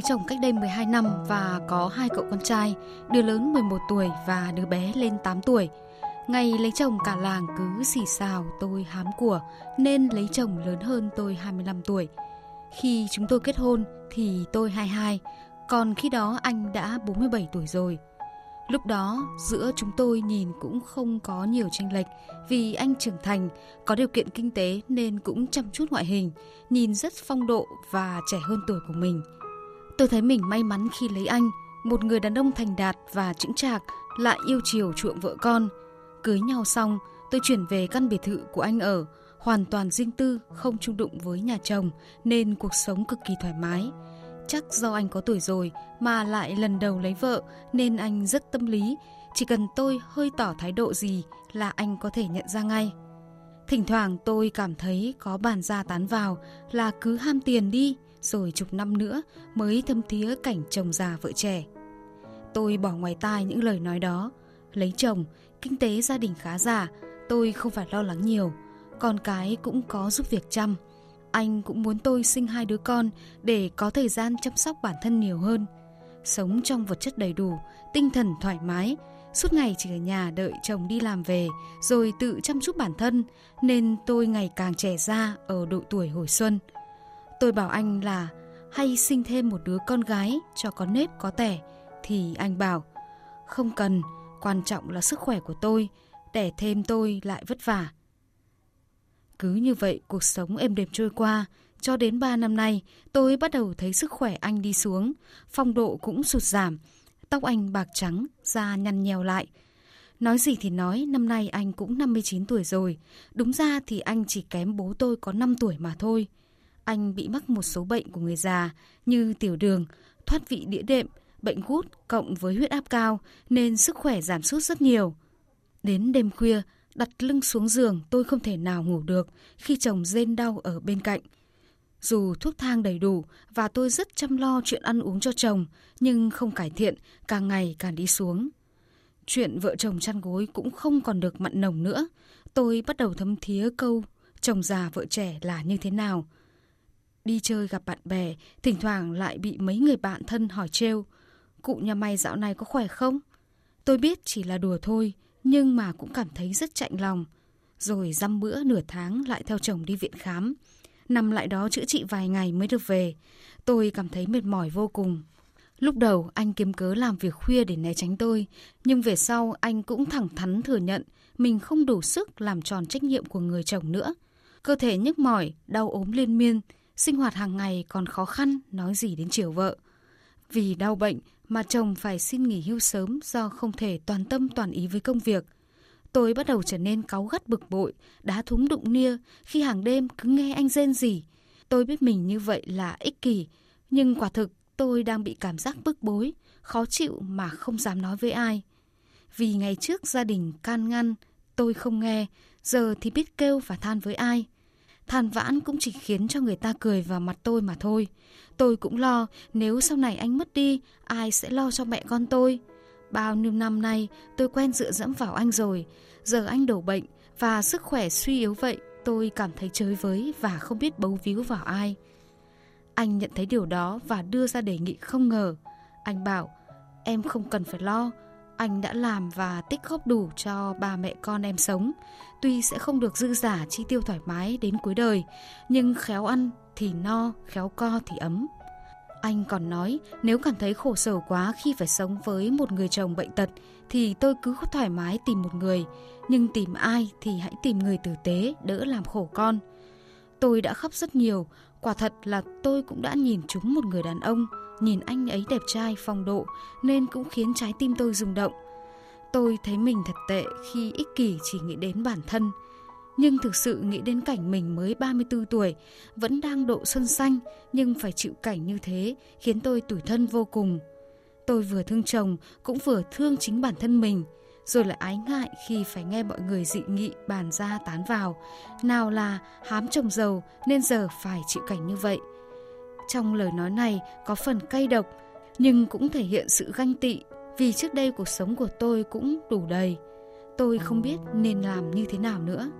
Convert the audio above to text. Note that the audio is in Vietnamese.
Lấy chồng cách đây 12 năm và có hai cậu con trai, đứa lớn 11 tuổi và đứa bé lên 8 tuổi. Ngày lấy chồng cả làng cứ xì xào tôi hám của nên lấy chồng lớn hơn tôi 25 tuổi. Khi chúng tôi kết hôn thì tôi 22, còn khi đó anh đã 47 tuổi rồi. Lúc đó giữa chúng tôi nhìn cũng không có nhiều chênh lệch vì anh trưởng thành, có điều kiện kinh tế nên cũng chăm chút ngoại hình, nhìn rất phong độ và trẻ hơn tuổi của mình. Tôi thấy mình may mắn khi lấy anh, một người đàn ông thành đạt và chững chạc, lại yêu chiều chuộng vợ con. Cưới nhau xong, tôi chuyển về căn biệt thự của anh ở, hoàn toàn riêng tư, không chung đụng với nhà chồng nên cuộc sống cực kỳ thoải mái. Chắc do anh có tuổi rồi mà lại lần đầu lấy vợ nên anh rất tâm lý, chỉ cần tôi hơi tỏ thái độ gì là anh có thể nhận ra ngay. Thỉnh thoảng tôi cảm thấy có bàn ra tán vào là cứ ham tiền đi, rồi chục năm nữa mới thâm thía cảnh chồng già vợ trẻ. Tôi bỏ ngoài tai những lời nói đó. Lấy chồng, kinh tế gia đình khá giả, tôi không phải lo lắng nhiều. Con cái cũng có giúp việc chăm. Anh cũng muốn tôi sinh hai đứa con để có thời gian chăm sóc bản thân nhiều hơn. Sống trong vật chất đầy đủ, tinh thần thoải mái, suốt ngày chỉ ở nhà đợi chồng đi làm về rồi tự chăm chút bản thân nên tôi ngày càng trẻ ra ở độ tuổi hồi xuân. Tôi bảo anh là hay sinh thêm một đứa con gái cho có nếp có tẻ thì anh bảo không cần, quan trọng là sức khỏe của tôi, đẻ thêm tôi lại vất vả. Cứ như vậy cuộc sống êm đềm trôi qua, cho đến 3 năm nay tôi bắt đầu thấy sức khỏe anh đi xuống, phong độ cũng sụt giảm, tóc anh bạc trắng, da nhăn nheo lại. Nói gì thì nói, năm nay anh cũng 59 tuổi rồi, đúng ra thì anh chỉ kém bố tôi có 5 tuổi mà thôi. Anh bị mắc một số bệnh của người già như tiểu đường, thoát vị đĩa đệm, bệnh gút cộng với huyết áp cao nên sức khỏe giảm sút rất nhiều. Đến đêm khuya, đặt lưng xuống giường tôi không thể nào ngủ được khi chồng rên đau ở bên cạnh. Dù thuốc thang đầy đủ và tôi rất chăm lo chuyện ăn uống cho chồng, nhưng không cải thiện, càng ngày càng đi xuống. Chuyện vợ chồng chăn gối cũng không còn được mặn nồng nữa. Tôi bắt đầu thấm thía câu chồng già vợ trẻ là như thế nào. Đi chơi gặp bạn bè, thỉnh thoảng lại bị mấy người bạn thân hỏi trêu. Cụ nhà mày dạo này có khỏe không? Tôi biết chỉ là đùa thôi, nhưng mà cũng cảm thấy rất chạnh lòng. Rồi dăm bữa nửa tháng lại theo chồng đi viện khám. Nằm lại đó chữa trị vài ngày mới được về. Tôi cảm thấy mệt mỏi vô cùng. Lúc đầu anh kiếm cớ làm việc khuya để né tránh tôi, nhưng về sau anh cũng thẳng thắn thừa nhận mình không đủ sức làm tròn trách nhiệm của người chồng nữa. Cơ thể nhức mỏi, đau ốm liên miên, sinh hoạt hàng ngày còn khó khăn, nói gì đến chiều vợ. Vì đau bệnh mà chồng phải xin nghỉ hưu sớm do không thể toàn tâm toàn ý với công việc. Tôi bắt đầu trở nên cáu gắt bực bội, đá thúng đụng nia khi hàng đêm cứ nghe anh rên gì. Tôi biết mình như vậy là ích kỷ, nhưng quả thực tôi đang bị cảm giác bức bối, khó chịu mà không dám nói với ai. Vì ngày trước gia đình can ngăn, tôi không nghe, giờ thì biết kêu và than với ai. Than vãn cũng chỉ khiến cho người ta cười vào mặt tôi mà thôi. Tôi cũng lo nếu sau này anh mất đi, ai sẽ lo cho mẹ con tôi. Bao nhiêu năm nay tôi quen dựa dẫm vào anh rồi. Giờ anh đổ bệnh và sức khỏe suy yếu vậy, tôi cảm thấy chới với và không biết bấu víu vào ai. Anh nhận thấy điều đó và đưa ra đề nghị không ngờ. Anh bảo, em không cần phải lo, anh đã làm và tích góp đủ cho ba mẹ con em sống. Tuy sẽ không được dư giả chi tiêu thoải mái đến cuối đời, nhưng khéo ăn thì no, khéo co thì ấm. Anh còn nói nếu cảm thấy khổ sở quá khi phải sống với một người chồng bệnh tật thì tôi cứ thoải mái tìm một người, nhưng tìm ai thì hãy tìm người tử tế đỡ làm khổ con. Tôi đã khóc rất nhiều, quả thật là tôi cũng đã nhìn trúng một người đàn ông nhìn anh ấy đẹp trai, phong độ nên cũng khiến trái tim tôi rung động. Tôi thấy mình thật tệ khi ích kỷ chỉ nghĩ đến bản thân. Nhưng thực sự nghĩ đến cảnh mình mới 34 tuổi, vẫn đang độ xuân xanh nhưng phải chịu cảnh như thế khiến tôi tủi thân vô cùng. Tôi vừa thương chồng cũng vừa thương chính bản thân mình, rồi lại ái ngại khi phải nghe mọi người dị nghị bàn ra tán vào. Nào là hám chồng giàu nên giờ phải chịu cảnh như vậy. Trong lời nói này có phần cay độc, nhưng cũng thể hiện sự ganh tị vì trước đây cuộc sống của tôi cũng đủ đầy. Tôi không biết nên làm như thế nào nữa.